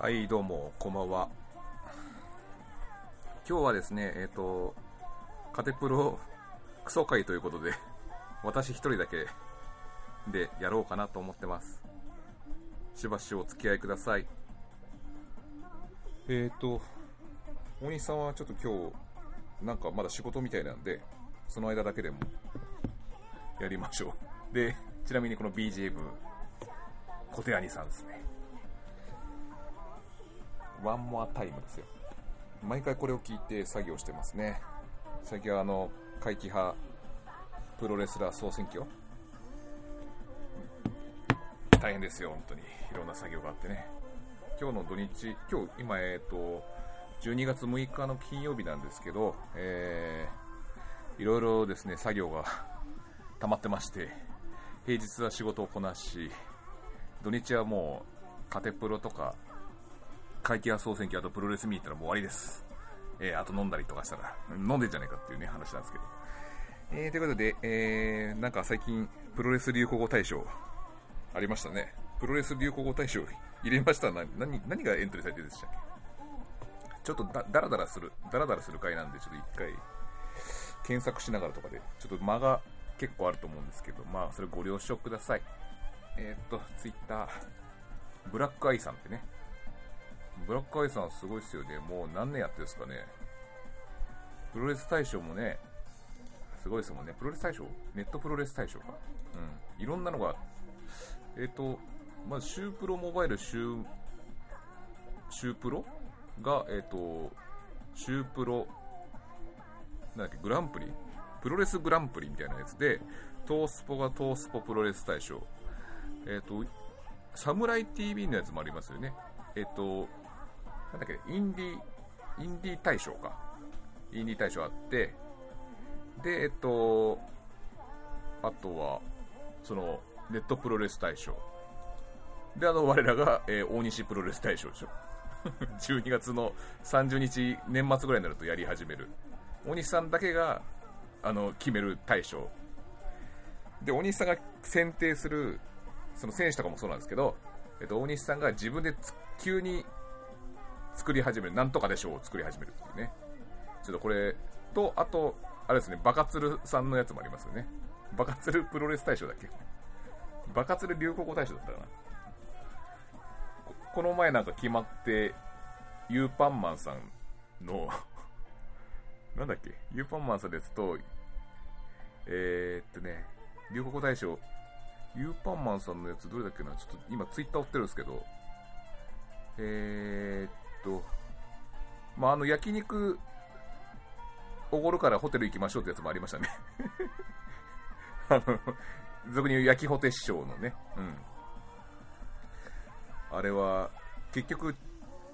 はい、どうも、こんばんは。今日はですね、えっ、と、カテプロクソ会ということで、私一人だけでやろうかなと思ってます。しばしお付き合いください。えっ、と、大西さんはちょっと今日、なんかまだ仕事みたいなんで、その間だけでもやりましょう。で、ちなみにこの BGM、小手兄さんですね。ワンモアタイムですよ。毎回これを聞いて作業してますね。最近はあの、怪奇派プロレスラー総選挙大変ですよ、本当に。いろんな作業があってね。今日の土日、今日、今、えっ、と、12月6日の金曜日なんですけど、えー、いろいろですね、作業が 溜まってまして、平日は仕事をこなし、土日はもう、カテプロとか、会計総選挙、あとプロレス見に行ったらもう終わりです。えー、あと飲んだりとかしたら、飲んでんじゃないかっていうね、話なんですけど。えー、ということで、えー、なんか最近、プロレス流行語大賞、ありましたね。プロレス流行語大賞入れましたな何、何がエントリーされてるんでしたっけ？ちょっとだ、だらだらする、だらだらする回なんで、ちょっと一回、検索しながらとかで、ちょっと間が結構あると思うんですけど、まあ、それご了承ください。えー、っと、ツイッター、ブラックアイさんってね、ブラックアイさんすごいですよね。もう何年やってるんですかね。プロレス大賞もね、すごいですもんね。プロレス大賞？ネットプロレス大賞か。うん。いろんなのが、えっ、と、まず、シュープロモバイルシュー、シュープロ？が、えっ、と、シュープロ、なんだっけ、グランプリ？プロレスグランプリみたいなやつで、トースポがトースポプロレス大賞。えっ、と、サムライ TV のやつもありますよね。えっ、と、なんだっけ、インディ、インディ大賞か。インディ大賞あって、で、えっと、あとは、その、ネットプロレス大賞。で、あの、我らが、えー大西プロレス大賞でしょ。12月の30日、年末ぐらいになるとやり始める。大西さんだけが、あの、決める大賞。で、大西さんが選定する、その選手とかもそうなんですけど、えっと、大西さんが自分で急に作り始める、なんとかでしょうを作り始めるっていうね。ちょっとこれと、あと、あれですね、バカツルさんのやつもありますよね。バカツルプロレス大賞だっけ？バカツル流行語大賞だったかな。ここの前なんか決まって、ユーパンマンさんの なんだっけ？ユーパンマンさんのやつと、えー、っとね、流行語大賞、ユーパンマンさんのやつどれだっけな？ちょっと今ツイッター追ってるんですけど、えー、っと、まあ、あの、焼肉、おごるからホテル行きましょうってやつもありましたね。あの、俗に言う焼きホテ師匠のね、うん。あれは、結局、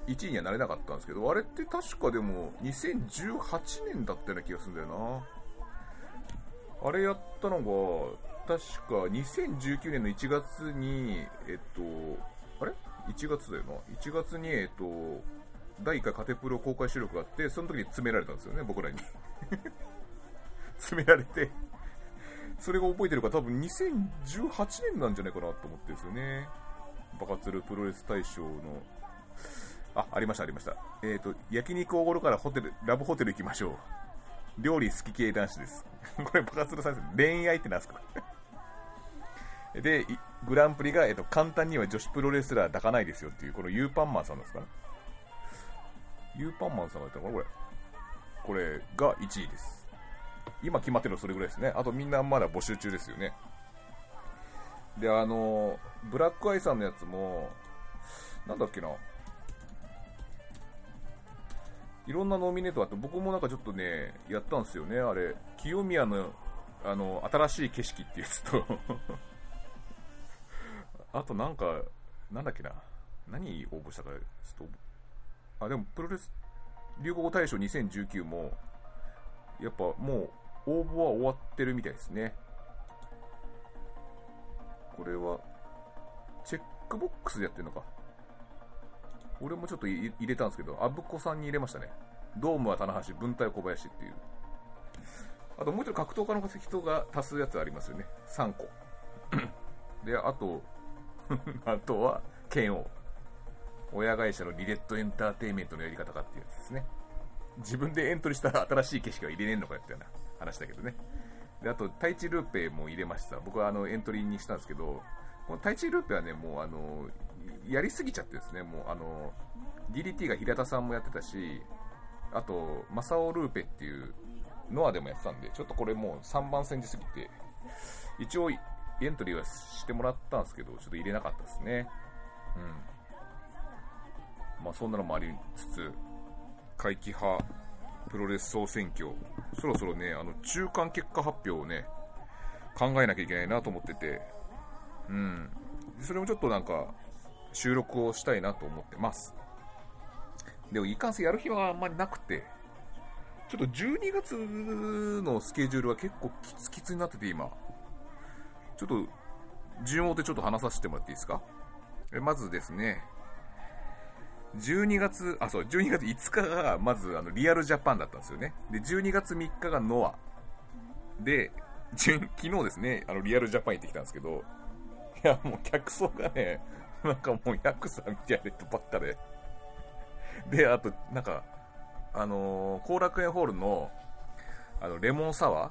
1位にはなれなかったんですけど、あれって確かでも、2018年だったような気がするんだよな。あれやったのが、確か2019年の1月に、えっと、あれ ?1 月だよな。1月に、えっと、第1回カテプロ公開収録があって、その時に詰められたんですよね、僕らに。詰められて、それが覚えてるから多分2018年なんじゃないかなと思ってるんですよね。バカツルプロレス大賞の、あ、ありました、ありました。えっ、と、焼肉おごるからホテル、ラブホテル行きましょう。料理好き系男子です。これバカツルさんです。恋愛ってなんすか？で、グランプリが、えっと、簡単には女子プロレスラー抱かないですよっていう、このユーパンマンさんですかね。ユーパンマンさんがやったのかなこれ。これが1位です。今決まってるのそれぐらいですね。あとみんなまだ募集中ですよね。で、あの、ブラックアイさんのやつも、なんだっけな。いろんなノミネートあって、僕もなんかちょっとね、やったんですよね、あれ。清宮の、あの、新しい景色ってやつと、あとなんか、なんだっけな。何応募したか、ちょっと、あ、でもプロレス流行語大賞2019も、やっぱもう応募は終わってるみたいですね。これは、チェックボックスでやってるのか。俺もちょっと入れたんですけど、アブコさんに入れましたね。ドームは棚橋、文体は小林っていう。あともう一人格闘家の人が足すやつありますよね。3個。で、あと、あとは、剣王。親会社のリレットエンターテイメントのやり方かっていうやつですね。自分でエントリーしたら新しい景色は入れねえのかっていうような話だけどね。で、あと、タイチルーペも入れました。僕はあの、エントリーにしたんですけど、このタイチルーペはね、もうあの、やりすぎちゃってですね、もうあの、DDT が平田さんもやってたし、あと、マサオルーペっていう、ノアでもやってたんで、ちょっとこれもう3番戦時すぎて、一応エントリーはしてもらったんですけど、ちょっと入れなかったですね。うん。まあそんなのもありつつ、会期派プロレス総選挙、そろそろね、あの中間結果発表をね、考えなきゃいけないなと思ってて、うん。それもちょっとなんか、収録をしたいなと思ってます。でも、いかんせやる日はあんまりなくて、ちょっと12月のスケジュールは結構キツキツになってて今、ちょっと、順を追ってちょっと話させてもらっていいですか？まずですね、12月、あ、そう、12月5日が、まず、あの、リアルジャパンだったんですよね。で、12月3日がノア。で、昨日ですね、あの、リアルジャパン行ってきたんですけど、いや、もう客層がね、なんかもうヤクザみたいな人ばっかで。で、あと、なんか、あの後、楽園ホールの、あの、レモンサワー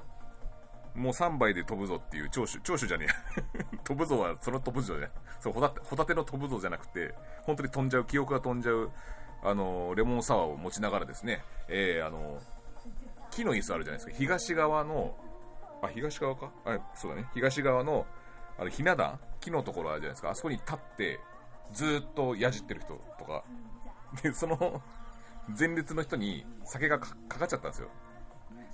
もう3杯で飛ぶぞっていう長所、長所じゃねえ。飛ぶぞは、その飛ぶぞじゃ。そう、ホタテ、ホタテの飛ぶぞじゃなくて、本当に飛んじゃう、記憶が飛んじゃう、あの、レモンサワーを持ちながらですね、えー、あの、木の椅子あるじゃないですか。東側の、あ、東側か？あ、そうだね。東側の、あの、ひな壇？木のところあるじゃないですか。あそこに立って、ずっとやじってる人とか。で、その、前列の人に酒がかかっちゃったんですよ。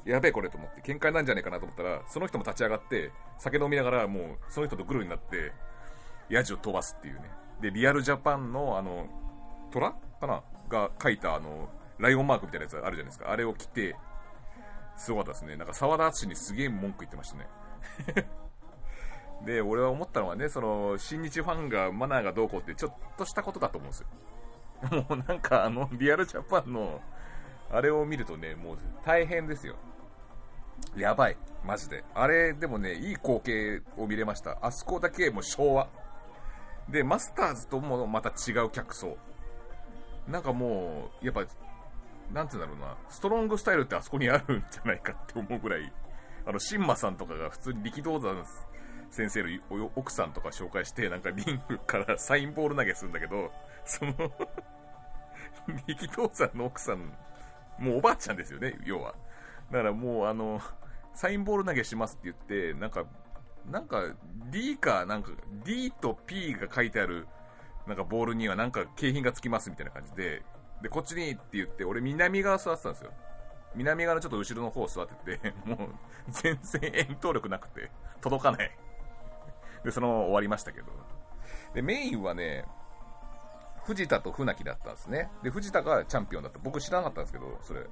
やべえこれと思って、喧嘩なんじゃねえかなと思ったら、その人も立ち上がって、酒飲みながら、もう、その人とグルになって、ヤジを飛ばすっていうね。で、リアルジャパンの、あの、虎かな？が書いた、あの、ライオンマークみたいなやつあるじゃないですか。あれを着て、すごかったですね。なんか沢田氏にすげえ文句言ってましたね。で、俺は思ったのはね、その、新日ファンがマナーがどうこうってちょっとしたことだと思うんですよ。もうなんかあの、リアルジャパンの、あれを見るとね、もう大変ですよ。やばい。マジで。あれ、でもね、いい光景を見れました。あそこだけもう昭和。で、マスターズともまた違う客層。なんかもう、やっぱ、なんて言うんだろうな、ストロングスタイルってあそこにあるんじゃないかって思うぐらい、あの、シンマさんとかが普通に力道山先生の奥さんとか紹介して、なんかリングからサインボール投げするんだけど、その 力道山の奥さん、もうおばあちゃんですよね、要は。だからもうあの、サインボール投げしますって言って、なんか、なんか D か、なんか D と P が書いてある、なんかボールにはなんか景品がつきますみたいな感じで、で、こっちにって言って、俺南側座ってたんですよ。南側のちょっと後ろの方座ってて、もう全然遠投力なくて、届かない。で、そのまま終わりましたけど。で、メインはね、藤田と船木だったんですね。で、藤田がチャンピオンだった。僕知らなかったんですけど、それ。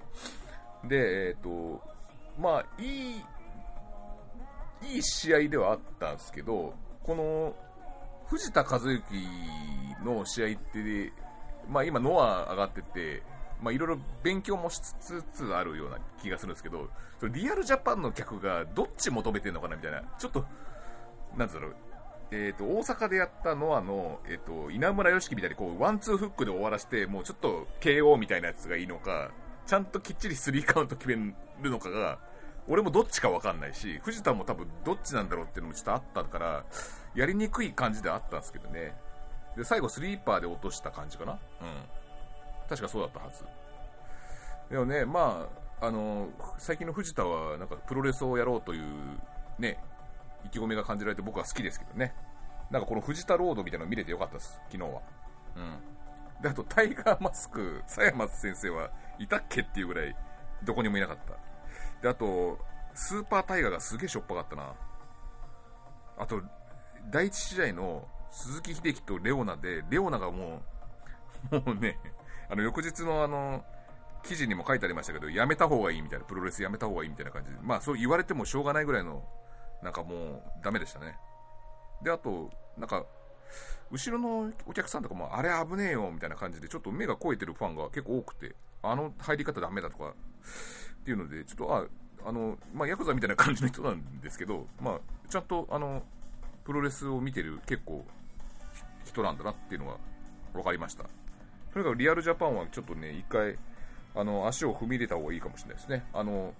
で、えっ、ー、と、まあ、いい、いい試合ではあったんですけど、この、藤田和幸の試合って、まあ今ノア上がってて、まあいろいろ勉強もしつつあるような気がするんですけど、リアルジャパンの客がどっち求めてるのかなみたいな、ちょっと、なんだろう、えっ、と、大阪でやったノアの、えっ、ー、と、稲村良樹みたいにこう、ワンツーフックで終わらせて、もうちょっと KO みたいなやつがいいのか、ちゃんときっちりスリーカウント決めるのかが、俺もどっちかわかんないし、藤田も多分どっちなんだろうっていうのもちょっとあったから、やりにくい感じではあったんですけどね。で、最後スリーパーで落とした感じかな？うん。確かそうだったはず。でもね、まあ、あの、最近の藤田は、なんかプロレスをやろうという、ね、意気込みが感じられて僕は好きですけどね。なんかこの藤田ロードみたいなの見れてよかったです、昨日は。うん。で、あと、タイガーマスク、佐山先生はいたっけっていうぐらい、どこにもいなかった。で、あと、スーパータイガーがすげえしょっぱかったな。あと、第一試合の鈴木秀樹とレオナで、レオナがもう、もうね、あの、翌日のあの、記事にも書いてありましたけど、やめた方がいいみたいな、プロレスやめた方がいいみたいな感じで、まあそう言われてもしょうがないぐらいの、なんかもう、ダメでしたね。で、あと、なんか、後ろのお客さんとかも、あれ危ねえよ、みたいな感じで、ちょっと目が肥えてるファンが結構多くて、あの入り方ダメだとか、っていうので、ちょっと、あ、あの、まあ、ヤクザみたいな感じの人なんですけど、まあ、ちゃんと、あの、プロレスを見てる結構、人なんだなっていうのが分かりました。とにかくリアルジャパンはちょっとね、一回、あの、足を踏み入れた方がいいかもしれないですね。あの、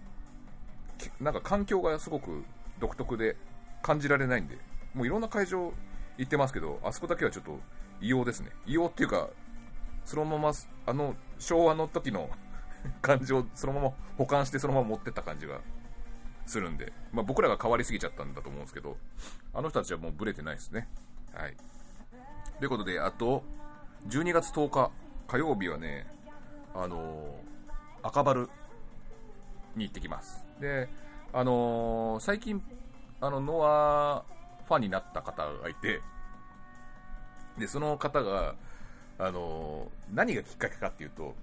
なんか環境がすごく独特で感じられないんで、もういろんな会場行ってますけど、あそこだけはちょっと異様ですね。異様っていうか、そのまま、あの、昭和の時の 感じをそのまま保管してそのまま持ってった感じがするんで、まあ、僕らが変わりすぎちゃったんだと思うんですけど、あの人たちはもうブレてないですね。はい。ということで、あと、12月10日、火曜日はね、あのー、赤バルに行ってきます。で、あのー、最近、あの、ノアファンになった方がいて、で、その方が、あの、何がきっかけかっていうと、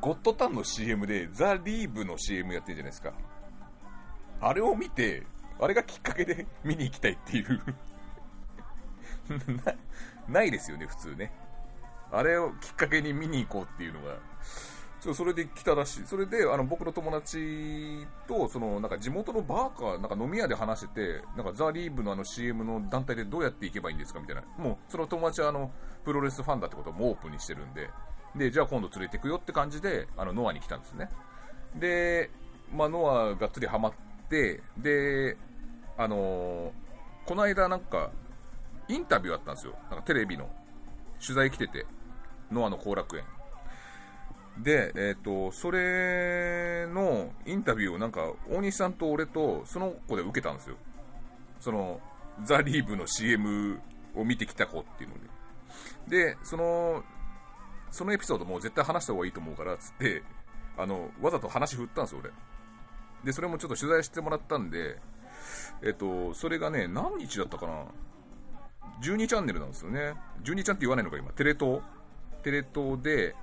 ゴッドタンの CM でザ・リーブの CM やってるじゃないですか。あれを見て、あれがきっかけで 見に行きたいっていう な、ないですよね、普通ね。あれをきっかけに見に行こうっていうのが、ちょそれで来たらしい。それで、あの、僕の友達と、その、なんか地元のバーか、なんか飲み屋で話してて、なんかザ・リーブのあの CM の団体でどうやって行けばいいんですかみたいな。もう、その友達はあの、プロレスファンだってこともオープンにしてるんで、で、じゃあ今度連れてくよって感じで、あの、ノアに来たんですね。で、まあ、ノアがっつりハマって、で、あのー、この間なんか、インタビューあったんですよ。なんかテレビの取材来てて、ノアの後楽園。で、えっ、ー、と、それのインタビューをなんか、大西さんと俺とその子で受けたんですよ。その、ザ・リーブの CM を見てきた子っていうので。で、その、そのエピソードも絶対話した方がいいと思うから、つって、あの、わざと話振ったんですよ、俺。で、それもちょっと取材してもらったんで、えっと、それがね、何日だったかな12チャンネルなんですよね。12チャンって言わないのか、今。テレ東テレ東で、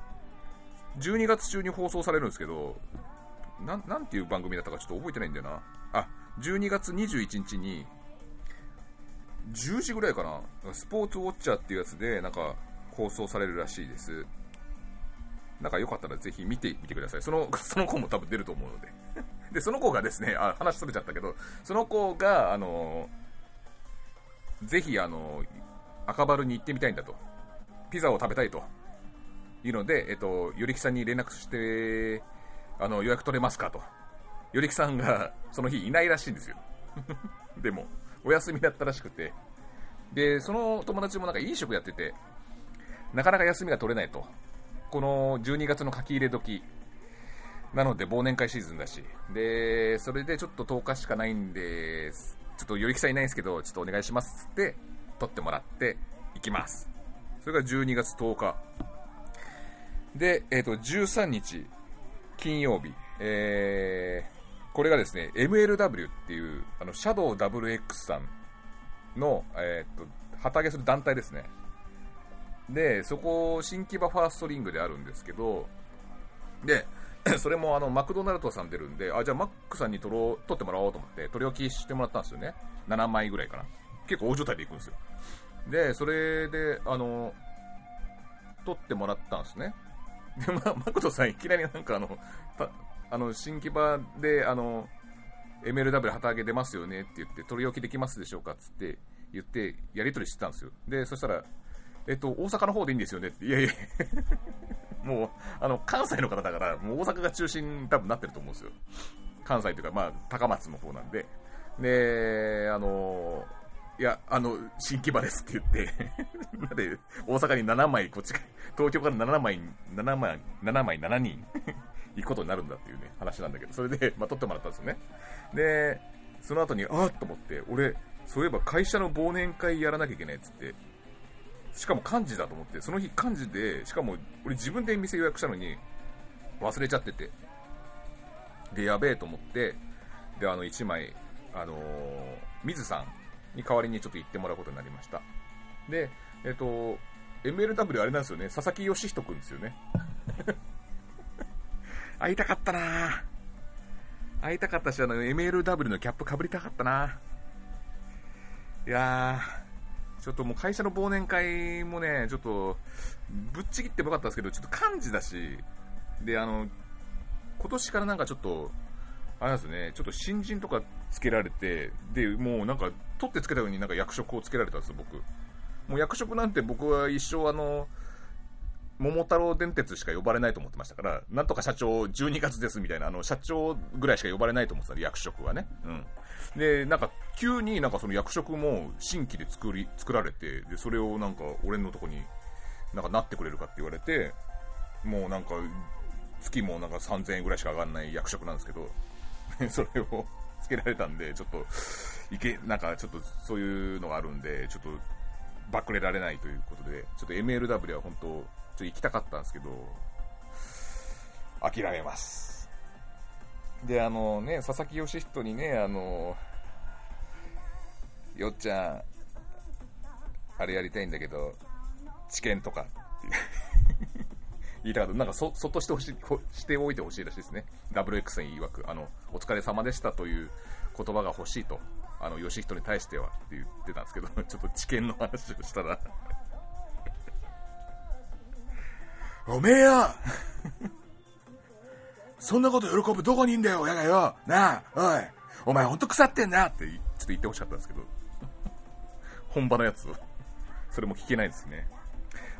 12月中に放送されるんですけど、ななんていう番組だったかちょっと覚えてないんだよな。あ、12月21日に、10時ぐらいかな、スポーツウォッチャーっていうやつで、なんか、放送されるらしいです。なんかよかったらぜひ見てみてください。その、その子も多分出ると思うので。で、その子がですね、あ、話それちゃったけど、その子が、あのぜひ、あの赤バルに行ってみたいんだと。ピザを食べたいと。いうので、えっと、よりきさんに連絡して、あの、予約取れますかと。よりきさんが、その日いないらしいんですよ。でも、お休みだったらしくて。で、その友達もなんか飲食やってて、なかなか休みが取れないと。この12月の書き入れ時。なので、忘年会シーズンだし。で、それでちょっと10日しかないんで、ちょっとよりきさんいないんですけど、ちょっとお願いしますって、取ってもらって行きます。それが12月10日。で、え、ー、と、13日、金曜日、えー、これがですね、MLW っていう、あの、シャドウ WX さんの、えっ、ー、と、旗揚げする団体ですね。で、そこ、新木場ファーストリングであるんですけど、で、それもあの、マクドナルドさん出るんで、あ、じゃあマックさんに取ろう、取ってもらおうと思って、取り置きしてもらったんですよね。7枚ぐらいかな。結構大所帯で行くんですよ。で、それで、あの、取ってもらったんですね。で、まあ、マクドさんいきなりなんかあの、あの、新木場で、あの、MLW 旗揚げ出ますよねって言って、取り置きできますでしょうかっつって言って、やり取りしてたんですよ。で、そしたら、えっと、大阪の方でいいんですよねって、いやいや もう、あの、関西の方だから、もう大阪が中心多分なってると思うんですよ。関西というか、まあ、高松の方なんで。で、あのいや、あの、新木場ですって言ってなん で、大阪に7枚、こっち、東京から7枚、7枚、7枚、7人 行くことになるんだっていうね、話なんだけど、それで、まあ、撮ってもらったんですよね。で、その後に、あっと思って、俺、そういえば会社の忘年会やらなきゃいけないっつって、しかも漢字だと思って、その日漢字で、しかも俺自分で店予約したのに忘れちゃってて、で、やべえと思って、で、あの、1枚、あのー、水さんに代わりにちょっと行ってもらうことになりました。で、えっ、ー、と、MLW あれなんですよね、佐々木義人くんですよね。会いたかったな会いたかったし、あの、MLW のキャップかぶりたかったないや、ちょっともう会社の忘年会もね、ちょっと、ぶっちぎってもよかったんですけど、ちょっと漢字だし、で、あの、今年からなんかちょっと、あれですね、ちょっと新人とかつけられて、で、もうなんか、取ってつけたようになんか役職をつけられたんですよ、僕。もう役職なんて僕は一生あの、桃太郎電鉄しか呼ばれないと思ってましたから、なんとか社長12月ですみたいな、あの、社長ぐらいしか呼ばれないと思ってた役職はね。うん。で、なんか、急になんかその役職も新規で作り、作られて、で、それをなんか、俺のとこに、なんかなってくれるかって言われて、もうなんか、月もなんか3000円ぐらいしか上がんない役職なんですけど、それをつけられたんで、ちょっと、いけ、なんかちょっとそういうのがあるんで、ちょっと、バックれられないということで、ちょっと MLW は本当、ちょっと行きたかったんですけど、諦めます。で、あのね、佐々木義人にね、あの、よっちゃん、あれやりたいんだけど、知見とかっていう言いたかった。なんかそ、そっとしてほしい、しておいてほしいらしいですね。WX に曰く、あの、お疲れ様でしたという言葉が欲しいと。あの、吉人に対してはって言ってたんですけど、ちょっと知見の話をしたら おめえよ そんなこと喜ぶどこにいんだよ、親がよなあ、おいお前ほんと腐ってんなってちょっと言ってほしかったんですけど本場のやつをそれも聞けないですね。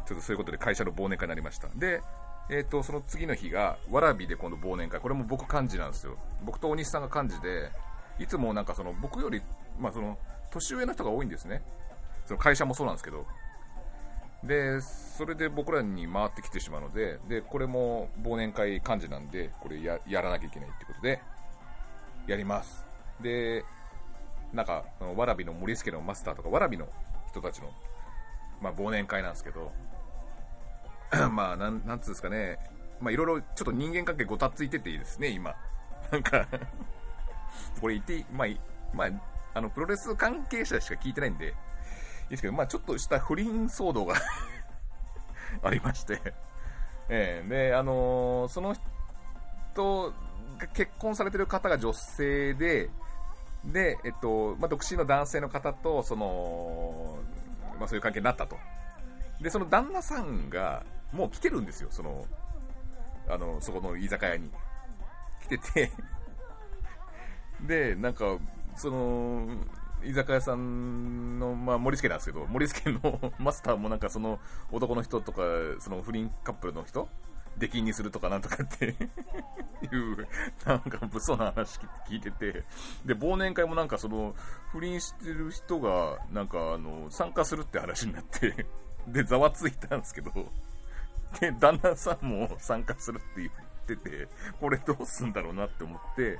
ちょっとそういうことで会社の忘年会になりました。で、えっ、ー、と、その次の日が、わらびで今度忘年会。これも僕幹事なんですよ。僕と大西さんが幹事で、いつもなんかその僕より、まあその、年上の人が多いんですね。その会社もそうなんですけど。で、それで僕らに回ってきてしまうので、で、これも忘年会幹事なんで、これややらなきゃいけないってことで、やります。で、なんか、わらびの森助のマスターとか、わらびの人たちの、まあ、忘年会なんですけど、まあ、なん、なんつうんですかね、まあ、いろいろちょっと人間関係ごたついてていいですね、今。なんか これ言ってまあ、まあ、あの、プロレス関係者しか聞いてないんで、いいですけど、まあ、ちょっとした不倫騒動が ありましてえー、で、あのー、その人が結婚されてる方が女性で、で、えっと、まあ、独身の男性の方と、その、まあ、そういう関係になったと。で、その旦那さんが、もう来てるんですよ、その、あの、そこの居酒屋に。来てて。で、なんか、その、居酒屋さんの、まあ、森助なんですけど、森助の マスターもなんかその男の人とか、その不倫カップルの人、出禁にするとかなんとかって いう、なんか物騒な話聞いてて、で、忘年会もなんかその、不倫してる人が、なんかあの、参加するって話になってで、ざわついたんですけど、で、旦那さんも参加するって言ってて、これどうすんだろうなって思って、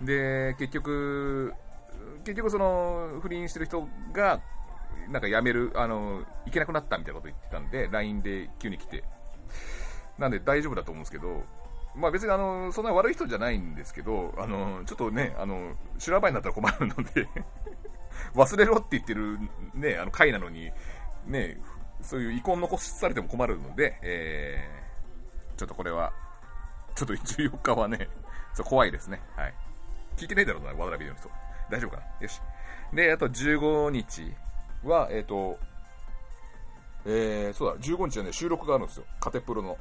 で、結局、結局その、不倫してる人が、なんか辞める、あの、行けなくなったみたいなこと言ってたんで、LINE で急に来て。なんで大丈夫だと思うんですけど、まあ別にあの、そんな悪い人じゃないんですけど、あの、ちょっとね、あの、修羅場になったら困るので 忘れろって言ってるね、あの回なのに、ね、そういう遺恨残されても困るので、えー、ちょっとこれは、ちょっと14日はね、ちょ怖いですね。はい。聞いてないだろうな、ワダラビデオの人。大丈夫かな？よし。で、あと15日は、えっ、ー、と、えー、そうだ、15日はね、収録があるんですよ。カテプロの。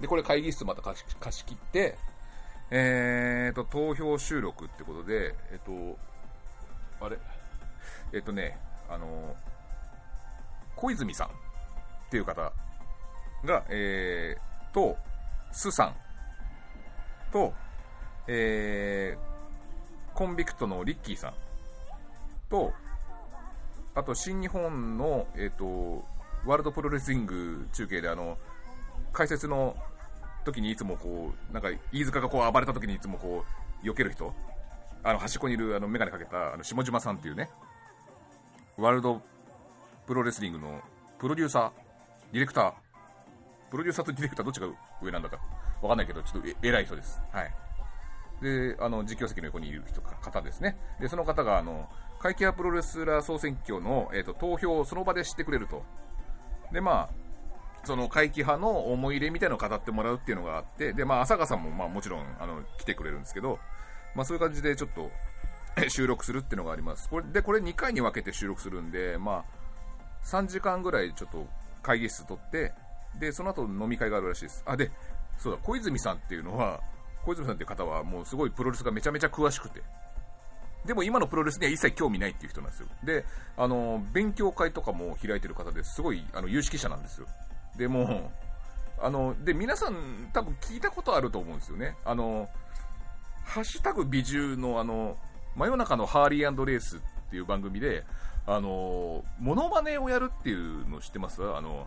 で、これ会議室また貸し貸し切って、えーと、投票収録ってことで、えっ、ー、と、あれ？えっ、ー、とね、あの小泉さんっていう方が、えー、と、スさんと、えー、コンビクトのリッキーさんと、あと新日本の、えっ、ー、と、ワールドプロレスリング中継であの、解説の時にいつもこう、なんか飯塚がこう暴れた時にいつもこう、避ける人、あの端っこにいるあの眼鏡かけたあの下島さんっていうね、ワールドプロレスリングのプロデューサー、ディレクター、プロデューサーとディレクターどっちが上なんだかわかんないけど、ちょっと偉い人です。はい。で、あの、実況席の横にいる人か、方ですね。で、その方が、あの、会計プロレスラー総選挙の、えっ、ー、と、投票をその場でしてくれると。で、まあ、その会期派の思い入れみたいなのを語ってもらうっていうのがあって、で、まあ、浅香さんも、まあ、もちろん、あの、来てくれるんですけど、まあ、そういう感じでちょっと、収録するっていうのがあります。これで、これ2回に分けて収録するんで、まあ、3時間ぐらいちょっと会議室取って、で、その後飲み会があるらしいです。あ、で、そうだ、小泉さんっていうのは、小泉さんっていう方はもうすごいプロレスがめちゃめちゃ詳しくて、でも今のプロレスには一切興味ないっていう人なんですよ。で、あの、勉強会とかも開いてる方ですごい、あの、有識者なんですよ。でも、あの、で、皆さん多分聞いたことあると思うんですよね。あの、ハッシュタグ美獣のあの、真夜中のハーリーレースっていう番組で、あの、モノマネをやるっていうの知ってます？あの、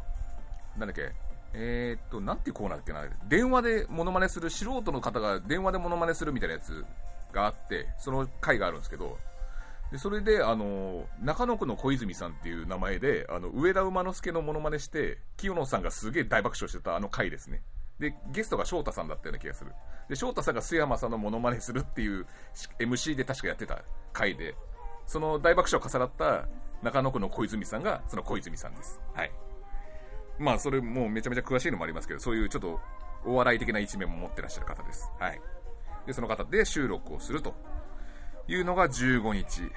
なんだっけ？えー、っと、なんていうコーナーだっけな？電話でモノマネする、素人の方が電話でモノマネするみたいなやつがあって、その回があるんですけど、でそれで、あの、中野区の小泉さんっていう名前で、あの、上田馬之助のモノマネして、清野さんがすげえ大爆笑してたあの回ですね。で、ゲストが翔太さんだったような気がする。で、翔太さんが須山さんのモノマネするっていう MC で確かやってた回で、その大爆笑を重なった中野区の小泉さんが、その小泉さんです。はい。まあ、それもうめちゃめちゃ詳しいのもありますけど、そういうちょっとお笑い的な一面も持ってらっしゃる方です。はい。で、その方で収録をするというのが15日。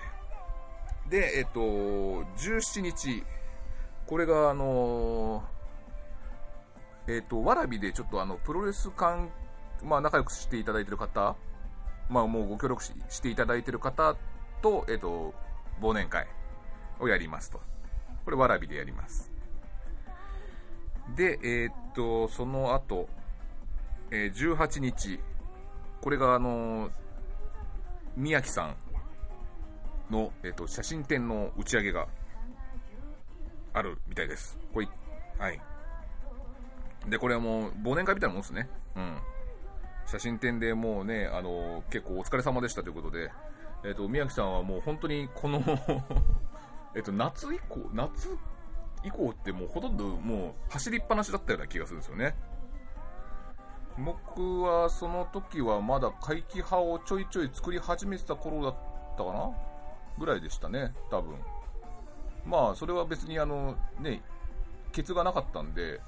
で、えっと、17日、これがあのえっと、わらびでちょっとあの、プロレス関、まあ仲良くしていただいてる方、まあもうご協力していただいてる方と、えっと、忘年会をやりますと。これわらびでやります。で、えっと、その後、えー、18日、これがあの宮城さんの、えっ、と、写真展の打ち上げがあるみたいです。これ、はい。で、これはもう、忘年会みたいなもんですね。うん。写真展でもうね、あのー、結構お疲れ様でしたということで、えっ、ー、と、宮城さんはもう本当にこの えっと、夏以降、夏以降ってもうほとんどもう走りっぱなしだったような気がするんですよね。僕はその時はまだ怪奇派をちょいちょい作り始めてた頃だったかな？ぐらいでしたね、多分。まあ、それは別にあの、ね、ケツがなかったんで、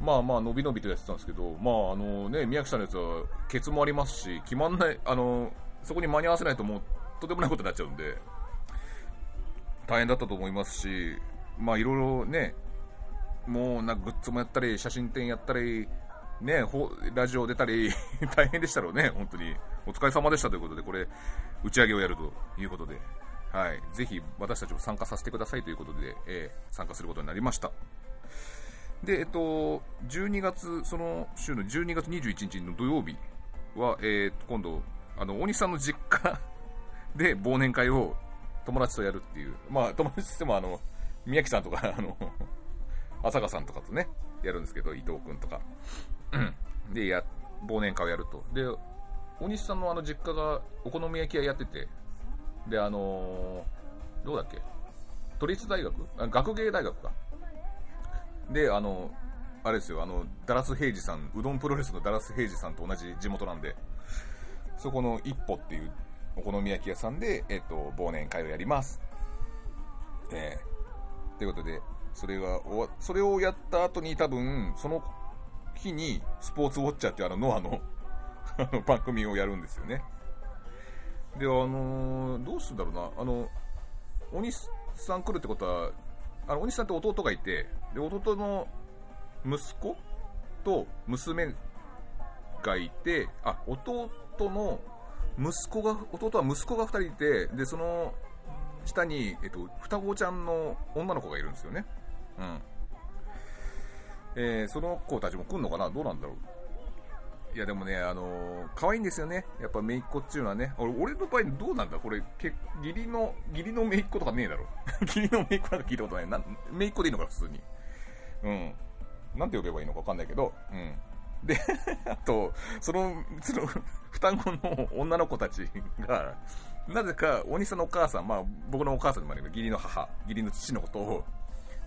まあまあ、伸び伸びとやってたんですけど、まああのね、宮城さんのやつはケツもありますし、決まんない、あの、そこに間に合わせないともう、とてもないことになっちゃうんで、大変だったと思いますし、まあいろいろね、もうなグッズもやったり、写真展やったり、ね、ラジオ出たり 大変でしたろうね、本当に。お疲れ様でしたということで、これ、打ち上げをやるということで、はい、ぜひ私たちも参加させてくださいということで、えー、参加することになりました。で、えっと、12月、その週の12月21日の土曜日は、えー、今度、あの、大西さんの実家 で忘年会を友達とやるっていう、まあ、友達ってもあの、宮城さんとか、あの、浅香さんとかとね、やるんですけど、伊藤君とか。うん。で、や、忘年会をやると。で、大西さんのあの実家がお好み焼き屋やってて、で、あのー、どうだっけ？都立大学？あ学芸大学か。で、あの、あれですよ、あの、ダラス平治さん、うどんプロレスのダラス平治さんと同じ地元なんで、そこの一歩っていうお好み焼き屋さんで、えっ、と、忘年会をやります。えー、ということで、それが終わ、それをやった後に多分、その日にスポーツウォッチャーっていうあのノアの あの番組をやるんですよね。で、あのー、どうするんだろうな、あの、お西さん来るってことは、あの、お西さんって弟がいて、で、弟の息子と娘がいて、あ、弟の息子が、弟は息子が2人いて、で、その下に、えっと、双子ちゃんの女の子がいるんですよね。うん。えー、その子たちも来んのかな？どうなんだろう？いやでもね、あのー、可愛いんですよね。やっぱ姪っ子っていうのはね。俺、俺の場合どうなんだ？これ、け義理の、義理の姪っ子とかねえだろ。義理の姪っ子なんか聞いたことない。な姪っ子でいいのか、普通に。うん。なんて呼べばいいのかわかんないけど、うん。で、あと、その、その、双子の女の子たちが、なぜか、お兄さんのお母さん、まあ、僕のお母さんでもあるけど義理の母、義理の父のことを、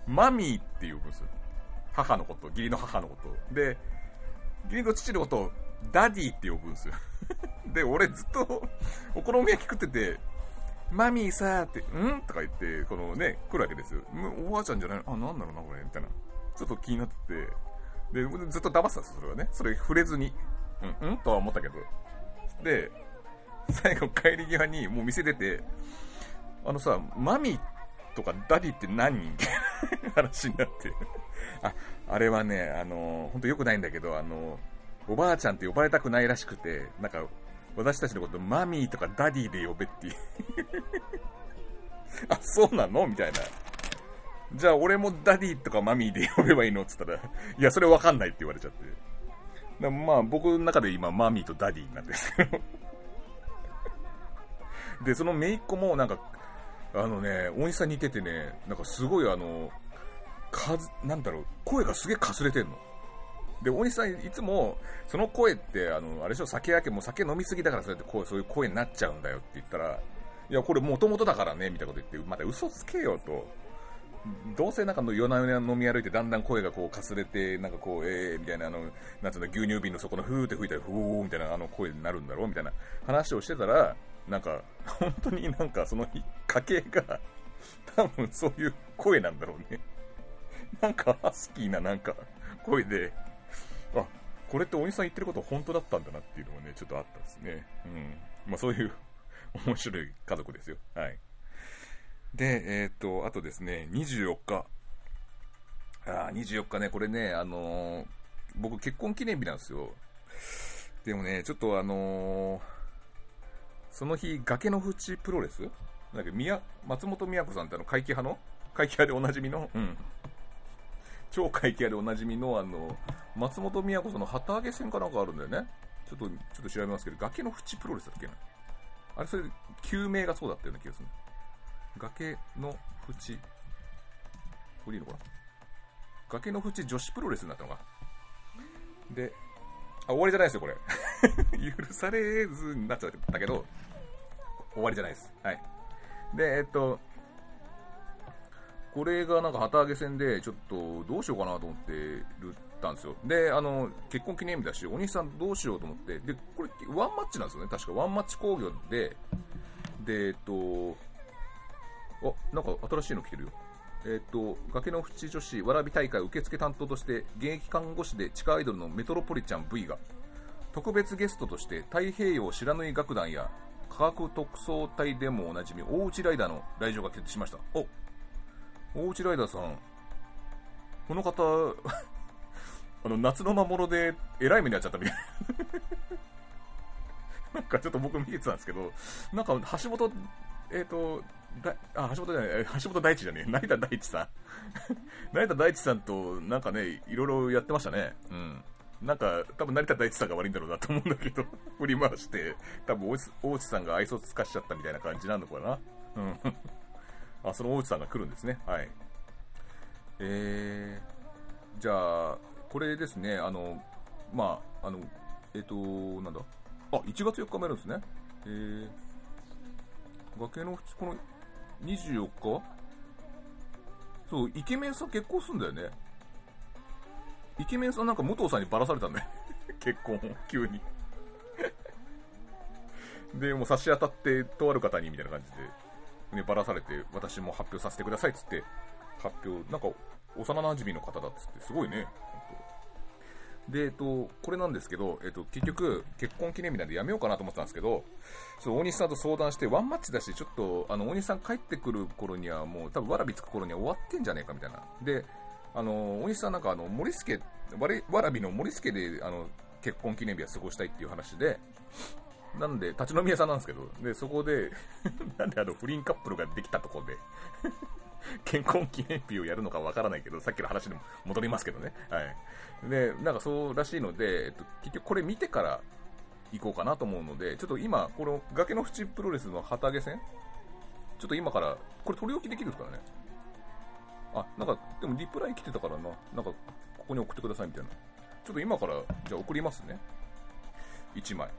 マミーって呼ぶんですよ。母のこと、義理の母のこと。で、義理の父のことをダディって呼ぶんですよ。で、俺ずっとお好み焼き食ってて、マミーさーって、ん？とか言って、このね、来るわけですよ。おばあちゃんじゃないあ、なんだろうな、これ、みたいな。ちょっと気になってて、で、ずっと黙ってたんですよ、それはね。それ触れずに。うん、うんとは思ったけど。で、最後帰り際にもう店出て、あのさ、マミーとかダディって何みたいな話になってあ、あれはね、あの、本当良くないんだけど、あの、おばあちゃんって呼ばれたくないらしくて、なんか、私たちのことマミーとかダディで呼べっていう あ、そうなの？みたいなじゃあ俺もダディとかマミーで呼べばいいのって言ったら、いや、それわかんないって言われちゃって。だまあ、僕の中で今、マミーとダディなんですけど。で、その姪っ子もなんか、あのね、大西さん似ててね、なんかすごいあの、かず、なんだろう、声がすげえかすれてんの。で、大西さんいつも、その声って、あの、あれでしょ、酒焼け、もう酒飲みすぎだからそうやって声、そういう声になっちゃうんだよって言ったら、いや、これもともとだからね、みたいなこと言って、また嘘つけよと。どうせなんかの夜な夜な飲み歩いてだんだん声がこうかすれて、なんかこう、えーみたいなあの、なんつうの、牛乳瓶の底のふーって吹いたら、ふーみたいなあの声になるんだろうみたいな話をしてたら、なんか、本当になんかその家系が、多分そういう声なんだろうね。なんかハスキーななんか声で、あ、これっておじさん言ってること本当だったんだなっていうのがね、ちょっとあったんですね。うん。まあそういう面白い家族ですよ。はい。で、えー、っと、あとですね、24日。あ24日ね、これね、あのー、僕結婚記念日なんですよ。でもね、ちょっとあのー、その日、崖の淵プロレス？なんか宮、松本美子さんってあの、怪奇派の？怪奇派でおなじみの？うん。超怪奇派でおなじみのあの、松本美子さんの旗揚げ戦かなんかあるんだよね。ちょっと、ちょっと調べますけど、崖の淵プロレスだっけな？あれ、それ、救命がそうだったような気がする。崖の縁。これいいのかな？崖の縁女子プロレスになったのか？で、あ、終わりじゃないですよ、これ。許されずになっちゃったけど、終わりじゃないです。はい。で、えっと、これがなんか旗揚げ戦で、ちょっとどうしようかなと思ってるたんですよ。で、あの、結婚記念日だし、お兄さんどうしようと思って、で、これ、ワンマッチなんですよね。確かワンマッチ工業で、で、えっと、あ、なんか新しいの来てるよ。えっ、と、崖の淵女子わらび大会受付担当として現役看護師で地下アイドルのメトロポリちゃん V が特別ゲストとして太平洋白縫い楽団や科学特捜隊でもおなじみ大内ライダーの来場が決定しましたお大内ライダーさんこの方 あの夏の魔物でえらい目に遭っちゃったみたいな なんかちょっと僕見てたんですけどなんか橋本えっ、ー、とだあ、橋本じゃない、橋本大地じゃねえ、成田大地さん。成田大地さんと、なんかね、いろいろやってましたね。うん。なんか、多分成田大地さんが悪いんだろうなと思うんだけど、振り回して、多分大内さんが愛想つかしちゃったみたいな感じなのかな。うん。あ、その大内さんが来るんですね。はい。えー、じゃあ、これですね、あの、まあ、あの、えっ、ー、と、なんだ。あ、1月4日もやるんですね。えー、崖のこの24日？そう、イケメンさん結婚すんだよね。イケメンさんなんか武藤さんにばらされたんだよ。結婚を、急に で、もう差し当たって、とある方にみたいな感じで、ね、ばらされて、私も発表させてくださいつって、発表、なんか、幼馴染の方だっつって、すごいね。で、えっと、これなんですけど、えっと、結局、結婚記念日なんでやめようかなと思ってたんですけど、そう、大西さんと相談して、ワンマッチだし、ちょっと、あの、大西さん帰ってくる頃には、もう、多分わらびつく頃には終わってんじゃねえかみたいな。で、あの、大西さんなんか、あの、森助、わらびの森助で、あの、結婚記念日は過ごしたいっていう話で、なんで、立ち飲み屋さんなんですけど、で、そこで なんであの、不倫カップルができたとこで 結婚記念日をやるのかわからないけど、さっきの話にも戻りますけどね。はい。で、なんかそうらしいので、えっと、結局これ見てから行こうかなと思うので、ちょっと今、この崖の淵プロレスの旗揚げ戦？ちょっと今から、これ取り置きできるんですからね。あ、なんか、でもリプライ来てたからな。なんか、ここに送ってくださいみたいな。ちょっと今から、じゃあ送りますね。1枚。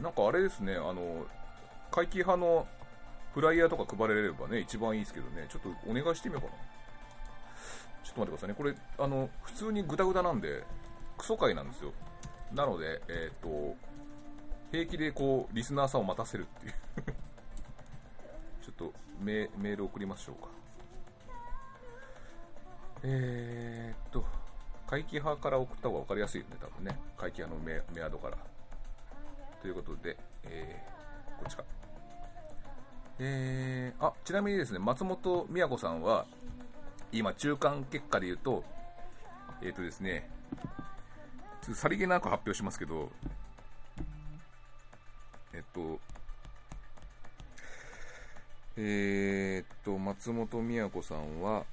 なんかあれですね、あの、怪奇派のフライヤーとか配れればね、一番いいですけどね、ちょっとお願いしてみようかな。ちょっと待ってくださいね。これ、あの、普通にグダグダなんで、クソ回なんですよ。なので、えっ、と、平気でこう、リスナーさんを待たせるっていう ちょっとメ、メール送りましょうか。えー、っと、怪奇派から送った方が分かりやすいよね、多分ね。怪奇派のメメアドから。ということで、えー、こっちか。えー、あ、ちなみにですね、松本美也子さんは、今、中間結果で言うと、えっ、ー、とですね、ちょっとさりげなく発表しますけど、えっと、えー、っと、松本美也子さんは、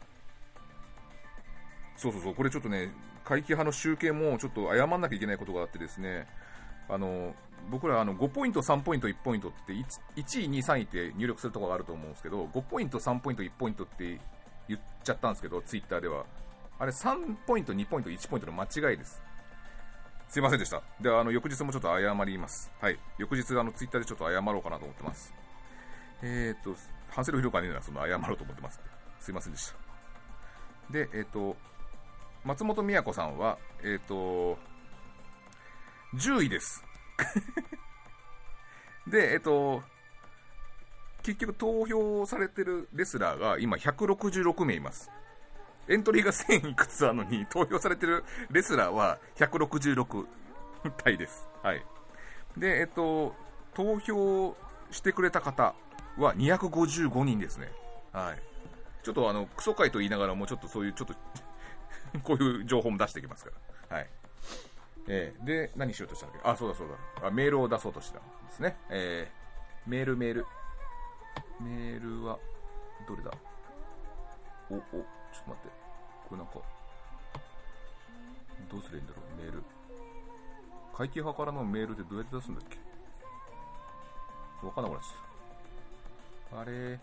そうそうそう、これちょっとね、会期派の集計もちょっと謝んなきゃいけないことがあってですね、あの、僕らあの5ポイント、3ポイント、1ポイントって1、1位、2位、3位って入力するところがあると思うんですけど、5ポイント、3ポイント、1ポイントって言っちゃったんですけど、ツイッターでは。あれ3ポイント、2ポイント、1ポイントの間違いです。すいませんでした。で、あの、翌日もちょっと謝ります。はい。翌日、あの、ツイッターでちょっと謝ろうかなと思ってます。えーっと、反省の広かねえな、その謝ろうと思ってます。すいませんでした。で、えーっと、松本美也子さんは、えーっと、10位です。で、えっと、結局投票されてるレスラーが今166名います。エントリーが1000いくつあるのに、投票されてるレスラーは166体です。はい。で、えっと、投票してくれた方は255人ですね。はい。ちょっとあの、クソ会と言いながらも、ちょっとそういう、ちょっと こういう情報も出してきますから。はい。えーで、何しようとしたんだっけ？あ、そうだそうだ。あ、メールを出そうとしたんですね。えー、メールメール。メールは、どれだ？お、お、ちょっと待って。これなんか、どうすればいいんだろう、メール。会計派からのメールってどうやって出すんだっけ？わかんなくなっちゃった。あれ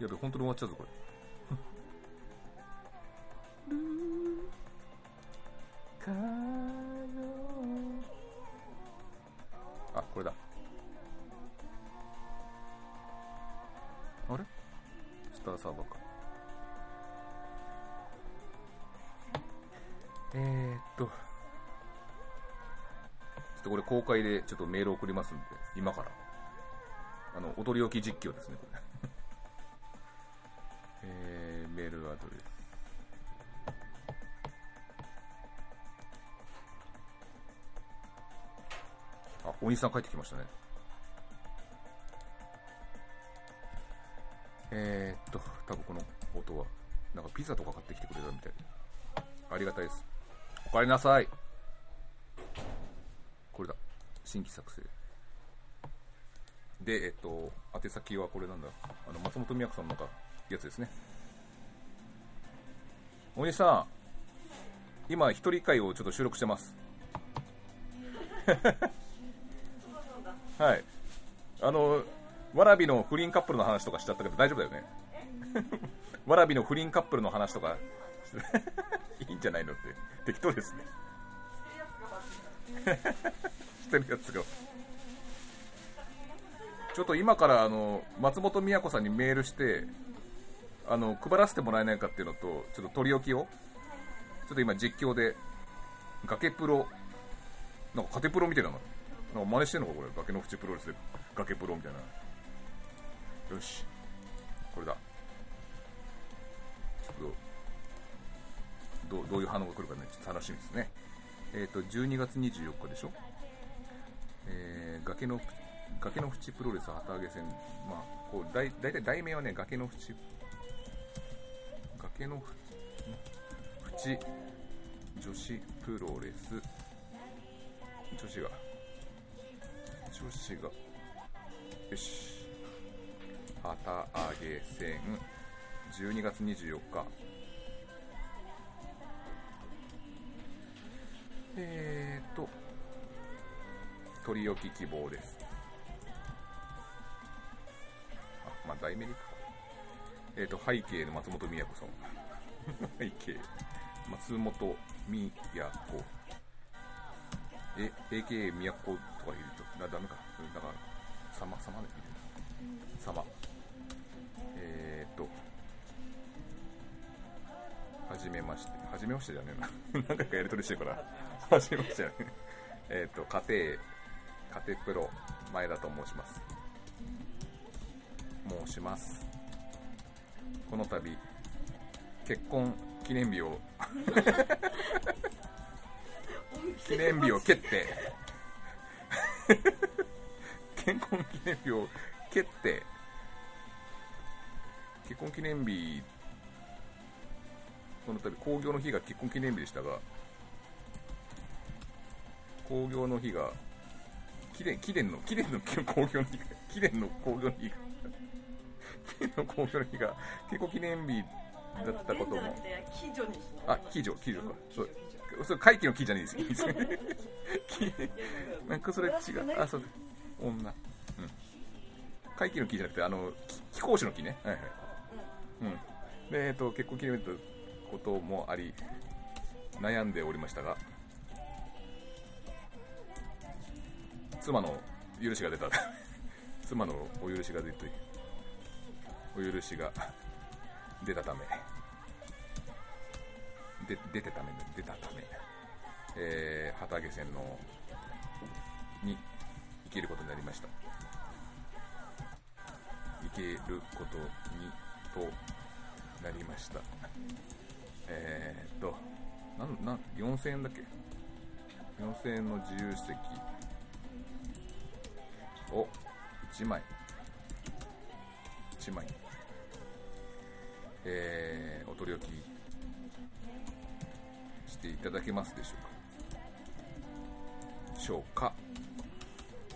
やべ、本当に終わっちゃうぞ、これ。あ、これだ。あれ？スターサーバーか。えー、っと。ちょっとこれ公開でちょっとメール送りますんで、今から。あの、踊り置き実況ですね、これ。えー、メールアドレス。お兄さん帰ってきましたね。えー、っと、多分この音は、なんかピザとか買ってきてくれたみたいで。ありがたいです。おかえりなさい。これだ。新規作成。で、えっと、宛先はこれなんだ。あの、松本美也子さんのなんか、やつですね。お兄さん、今、一人会をちょっと収録してます。はい。あの、わらびの不倫カップルの話とかしちゃったけど大丈夫だよね？わらびの不倫カップルの話とか いいんじゃないのって適当ですね。してるやつが。ちょっと今からあの松本美也子さんにメールして、あの配らせてもらえないかっていうのと、ちょっと取り置きを、ちょっと今実況で、崖プロ、なんかカテプロみたいなの、なんか真似してんのかこれ、崖の淵プロレスで崖プロみたいな。よし、これだ。ちょっと、どうどういう反応が来るかね、ちょっと楽しみですね。えっ、と、12月24日でしょ？えー、崖の、崖の淵プロレス旗揚げ戦、まあ、こう、だい大体題名はね、崖の淵、崖の淵、女子プロレス、女子が、女子が、よし、旗揚げ戦、12月24日、えーと、取り置き希望です。あ、まあ、題名でいくか。えーと、背景の松本美也子さん。背景、松本美也子。え、AKA 都とか入れると、な、ダメか。だから、様、様で入れる。様。えーと、はじめまして。はじめましてじゃねえな。何回かやりとりしてるから。はじめましてじゃねえ。えっと、家庭、家庭プロ、前田と申します。申します。この度、結婚記念日を、記念日を蹴って、結婚記念日を蹴って、結婚記念日、この度、興行の日が結婚記念日でしたが、興行の日が、記念、記念の、記念の興行の日が、記念の興行の日が、記念の興行の日が、結婚記念日だったこともあの現じゃなくて貴女にしない。あ貴女貴女か。貴そう。それ怪奇の木じゃないですよ。いなんかそれ違う。あそう女。うん。怪奇の木じゃなくてあのき貴公子の木ね。はいはい。うん。でえっと結婚記念日とこともあり悩んでおりましたが妻の許しが出た。妻のお許しが出てお許しが出たため。で出てため出たため、えー、旗揚げ線のに行けることになりました。行けることにとなりました。えー、っとなんなん4000円だっけ？4000円の自由席。を1枚。1枚。えー、お取り置きしていただけますでしょうか。しょうか。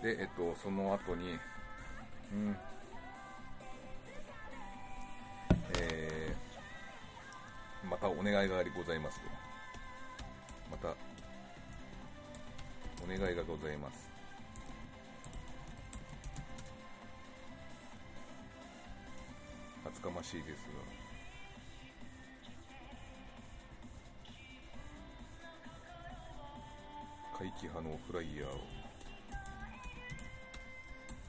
でえっとその後にうん。えー、またお願いがありございますと。またお願いがございます。厚かましいですが。怪奇派のフライヤーを。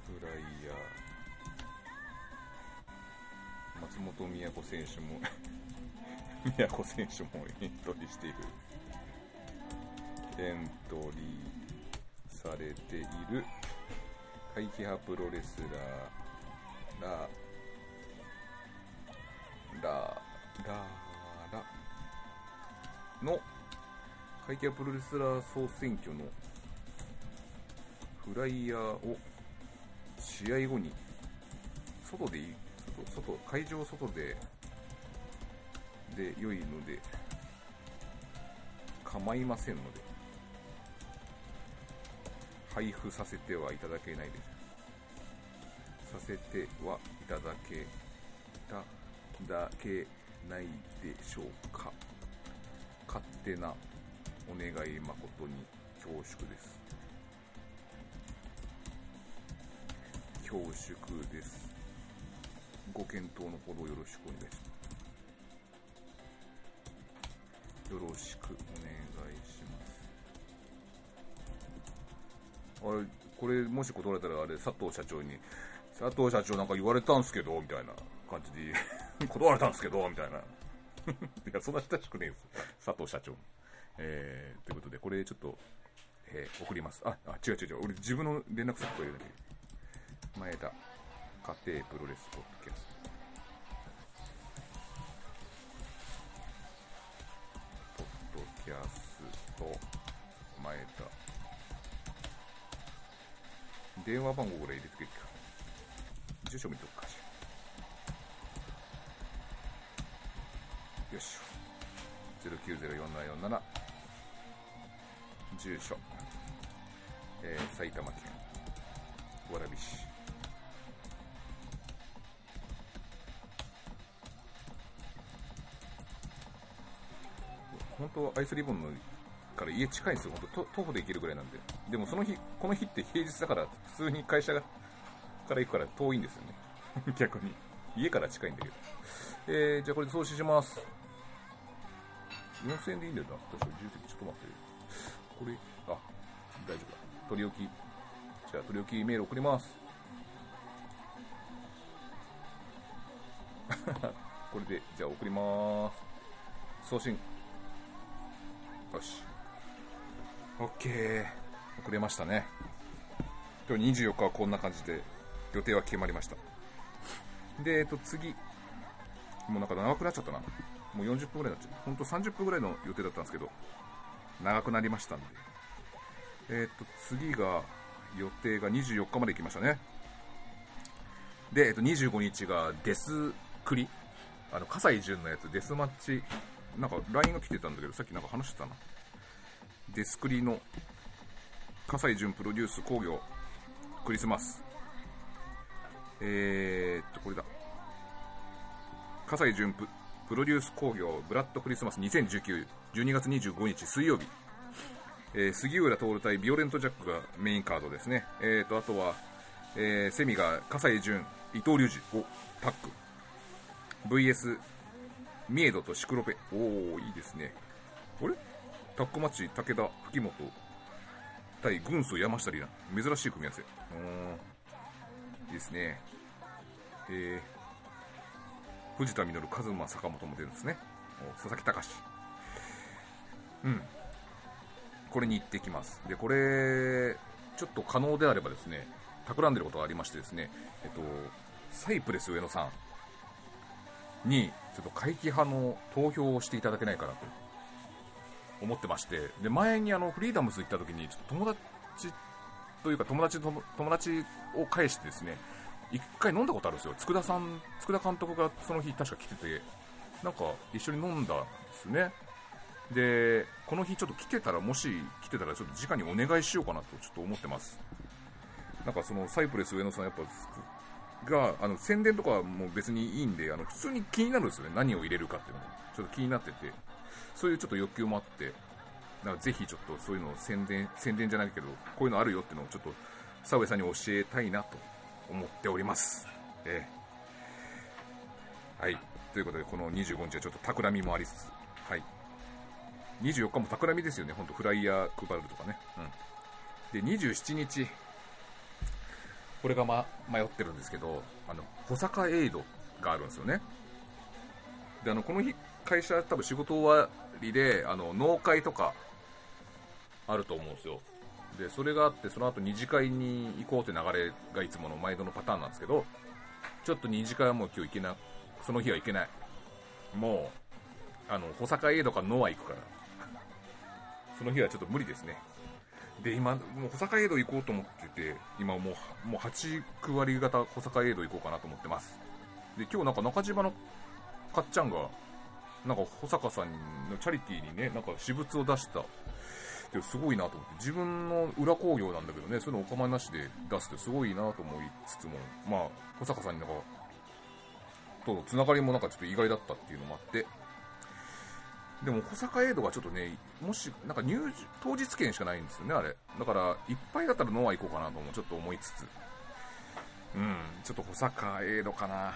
フライヤー。松本都選手も 都選手もエントリーしている。エントリーされている。怪奇派プロレスラー。ララララ。の怪奇派プロレスラー総選挙のフライヤーを試合後に外でいい外外会場外でで良いので構いませんので配布させてはいただけないです。させてはいただけただけないでしょうか。勝手なお願い誠に恐縮です。恐縮です。ご検討のほどよろしくお願いします。よろしくお願いします。あれこれもし断られたらあれ佐藤社長に佐藤社長なんか言われたんすけどみたいな感じで 断られたんすけどみたいな。いやそんな親しくねえです佐藤社長。えー、ということでこれちょっと、えー送ります。ああ違う違う違う。俺自分の連絡先これだけ前田家庭プロレスポッドキャストポッドキャスト前田。電話番号ぐらい入れとけっか住所見とくかしよし0904747住所、えー埼玉県蕨市。本当アイスリボンのから家近いんですよ。本当徒歩で行けるぐらいなんで。でもその日この日って平日だから普通に会社がから行くから遠いんですよね。逆に。家から近いんだけど。えー、じゃあこれで送信します。4000円でいいんだよな。確か重積ちょっと待って。これあ大丈夫だ。取り置き。じゃあ取り置きメール送ります。これでじゃあ送ります。送信。よし。OK 送れましたね。今日24日はこんな感じで予定は決まりました。でえっと次。もうなんか長くなっちゃったな。もう40分ぐらいになっちゃう。本当30分ぐらいの予定だったんですけど長くなりましたんで。えっと次が予定が24日まで来ましたね。で、えっと、25日がデスクリ。あの葛西潤のやつ。デスマッチ。なんか LINE が来てたんだけどさっきなんか話してたな。デスクリの葛西潤プロデュース工業クリスマス。えー、っとこれだ。葛西潤ププロデュース工業ブラッドクリスマス2019、12月25日水曜日、えー、杉浦徹対ビオレントジャックがメインカードですね。えーと、あとは、えー、セミが笠井淳、伊藤隆二をタッグ。VS、ミエドとシクロペ。おー、いいですね。あれ？タックマッチ、武田、吹本、対軍曹山下里奈。珍しい組み合わせうん。いいですね。えー、藤田実、カズマ、坂本も出るんですね。佐々木隆。うん。これに行ってきます。で、これ、ちょっと可能であればですね、企んでることがありましてですね、えっと、サイプレス上野さんに、ちょっと会期派の投票をしていただけないかなと思ってまして、で、前にあの、フリーダムズ行った時に、ちょっと友達というか友達友達を介してですね、一回飲んだことあるんですよ。佃さん、佃監督がその日確か来てて、なんか一緒に飲んだんですね。で、この日ちょっと来てたら、もし来てたらちょっと直にお願いしようかなとちょっと思ってます。なんかそのサイプレス上野さんやっぱ、が、あの、宣伝とかはもう別にいいんで、あの、普通に気になるんですよね。何を入れるかっていうのが。ちょっと気になってて、そういうちょっと欲求もあって、だかぜひちょっとそういうのを宣伝、宣伝じゃないけど、こういうのあるよっていうのをちょっと、サウエさんに教えたいなと思っております。えー、はい。ということで、この25日はちょっと企みもありつつ、24日も企みですよね、ほんとフライヤー配るとかね。うん。で、27日、これが、ま、迷ってるんですけど、あの、保坂エイドがあるんですよね。で、あの、この日、会社多分仕事終わりで、あの、農会とか、あると思うんですよ。で、それがあって、その後二次会に行こうって流れがいつもの毎度のパターンなんですけど、ちょっと二次会はもう今日行けな、その日は行けない。もう、あの、保坂エイドかノア行くから。その日はちょっと無理ですね。で、今、もう保坂エイド行こうと思ってて、今もう、もう8、9割方保坂エイド行こうかなと思ってます。で、今日なんか中島のかっちゃんが、なんか保坂さんのチャリティーにね、なんか私物を出したってすごいなと思って、自分の裏工業なんだけどね、そういうのお構いなしで出すってすごいなと思いつつも、まあ、保坂さんになんか、とのつながりもなんかちょっと意外だったっていうのもあって、でも、保坂エイドがちょっとね、もし、なんか入、当日券しかないんですよね、あれ。だから、いっぱいだったらノア行こうかなともちょっと思いつつ、うん、ちょっと保坂エイドかな。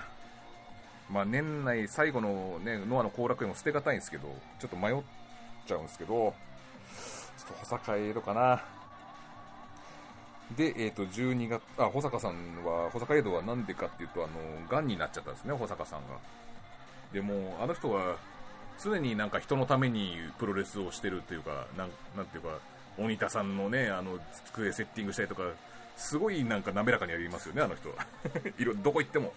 まあ、年内最後のね、ノアの後楽園も捨てがたいんですけど、ちょっと迷っちゃうんですけど、ちょっと保坂エイドかな。で、えっ、ー、と、12月、あ、保坂さんは、保坂エイドはなんでかっていうと、あの、癌になっちゃったんですね、保坂さんが。でも、あの人は、常になんか人のためにプロレスをしてるっていうか、なん、なんていうか、鬼田さんのね、あの、机セッティングしたりとか、すごいなんか滑らかにやりますよね、あの人は。いろ、どこ行っても。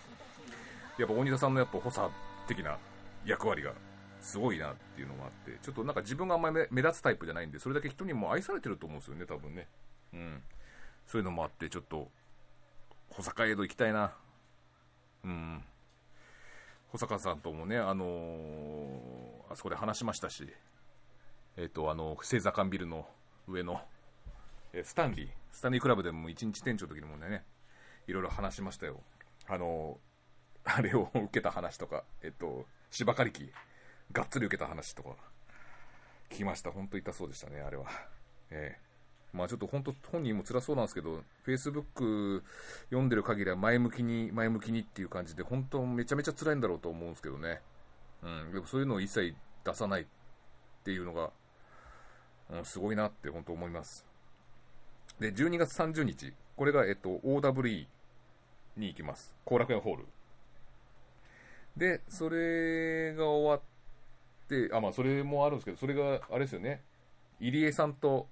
やっぱ鬼田さんのやっぱ補佐的な役割がすごいなっていうのもあって、ちょっとなんか自分があんまり目立つタイプじゃないんで、それだけ人にも愛されてると思うんですよね、多分ね。うん。そういうのもあって、ちょっと、保坂江戸行きたいな。うん。保坂さんともね、あのー、あそこで話しましたし、えっ、ー、と、あの、星座館ビルの上の、えスタンリー、スタンリークラブでも一日店長の時にもね、いろいろ話しましたよ。あのあれを受けた話とか、えっと、芝刈り機、がっつり受けた話とか、聞きました。本当痛そうでしたね、あれは。ええまあちょっと本当本人も辛そうなんですけど、Facebook 読んでる限りは前向きに、前向きにっていう感じで、本当めちゃめちゃ辛いんだろうと思うんですけどね。うん、でもそういうのを一切出さないっていうのが、うん、すごいなって本当思います。で、12月30日、これが、えっと、OWE に行きます。後楽園ホール。で、それが終わって、あ、まあ、それもあるんですけど、それが、あれですよね。入江さんと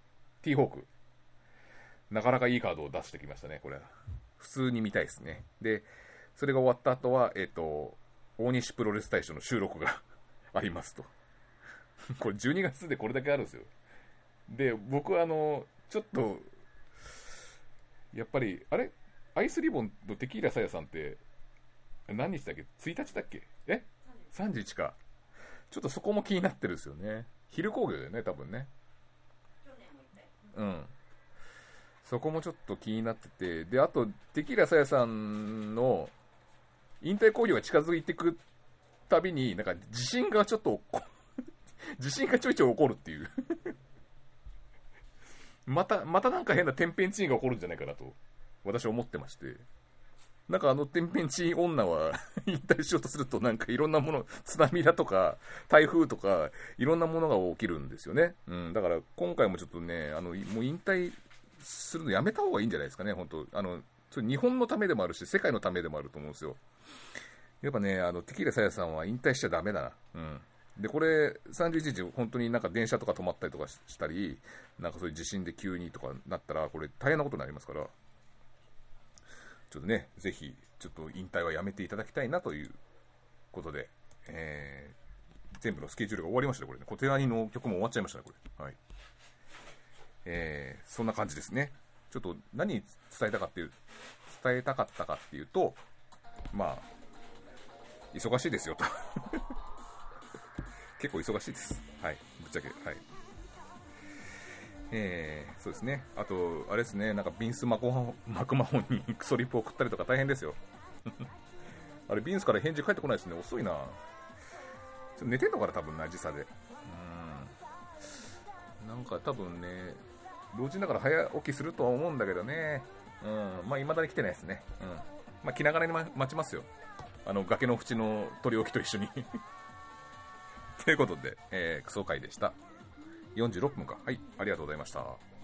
T ホーク。なかなかいいカードを出してきましたね、これは。普通に見たいですね。で、それが終わった後は、えっ、ー、と、大西プロレス大賞の収録が ありますと。これ12月でこれだけあるんですよ。で、僕はあの、ちょっと、やっぱり、あれ？アイスリボンとテキーラさやさんって、何日だっけ ?1 日だっけ？え ?31 か。ちょっとそこも気になってるんですよね。昼工業だよね、多分ね。うん。そこもちょっと気になってて、で、あと、テキーラさやさんの引退工業が近づいてくたびに、なんか地震がちょっと、地震がちょいちょい起こるっていう また、またなんか変な天変地異が起こるんじゃないかなと、私は思ってまして。なんかあの天変地異女は 引退しようとするとなんかいろんなもの、津波だとか台風とかいろんなものが起きるんですよね。うん、だから今回もちょっとね、あの、もう引退するのやめた方がいいんじゃないですかね、本当あの、それ日本のためでもあるし、世界のためでもあると思うんですよ。やっぱね、あの、テキーラさやさんは引退しちゃダメだな。うん。で、これ、31日、本当になんか電車とか止まったりとかしたり、なんかそういう地震で急にとかなったら、これ大変なことになりますから、ちょっとね、ぜひ、ちょっと引退はやめていただきたいなということで、えー、全部のスケジュールが終わりましたね、これね。小手兄の曲も終わっちゃいましたね、これ。はい。えー、そんな感じですね。ちょっと何伝えたかっていう、伝えたかったかっていうと、まあ、忙しいですよと 結構忙しいです。はい。ぶっちゃけ。はい。えー、そうですね。あと、あれですね、なんかビンスマコマクマホンに クソリップ送ったりとか大変ですよ。あれ、ビンスから返事返ってこないですね。遅いな。ちょっと寝てんのかな、多分な、時差で。うん。なんか多分ね、老人だから早起きするとは思うんだけどね。うん。まあ、未だに来てないですね。うん。まあ、気長に待ちますよ。あの、崖の縁の取り置きと一緒に ということで、えー、クソ回でした。46分か。はい、ありがとうございました。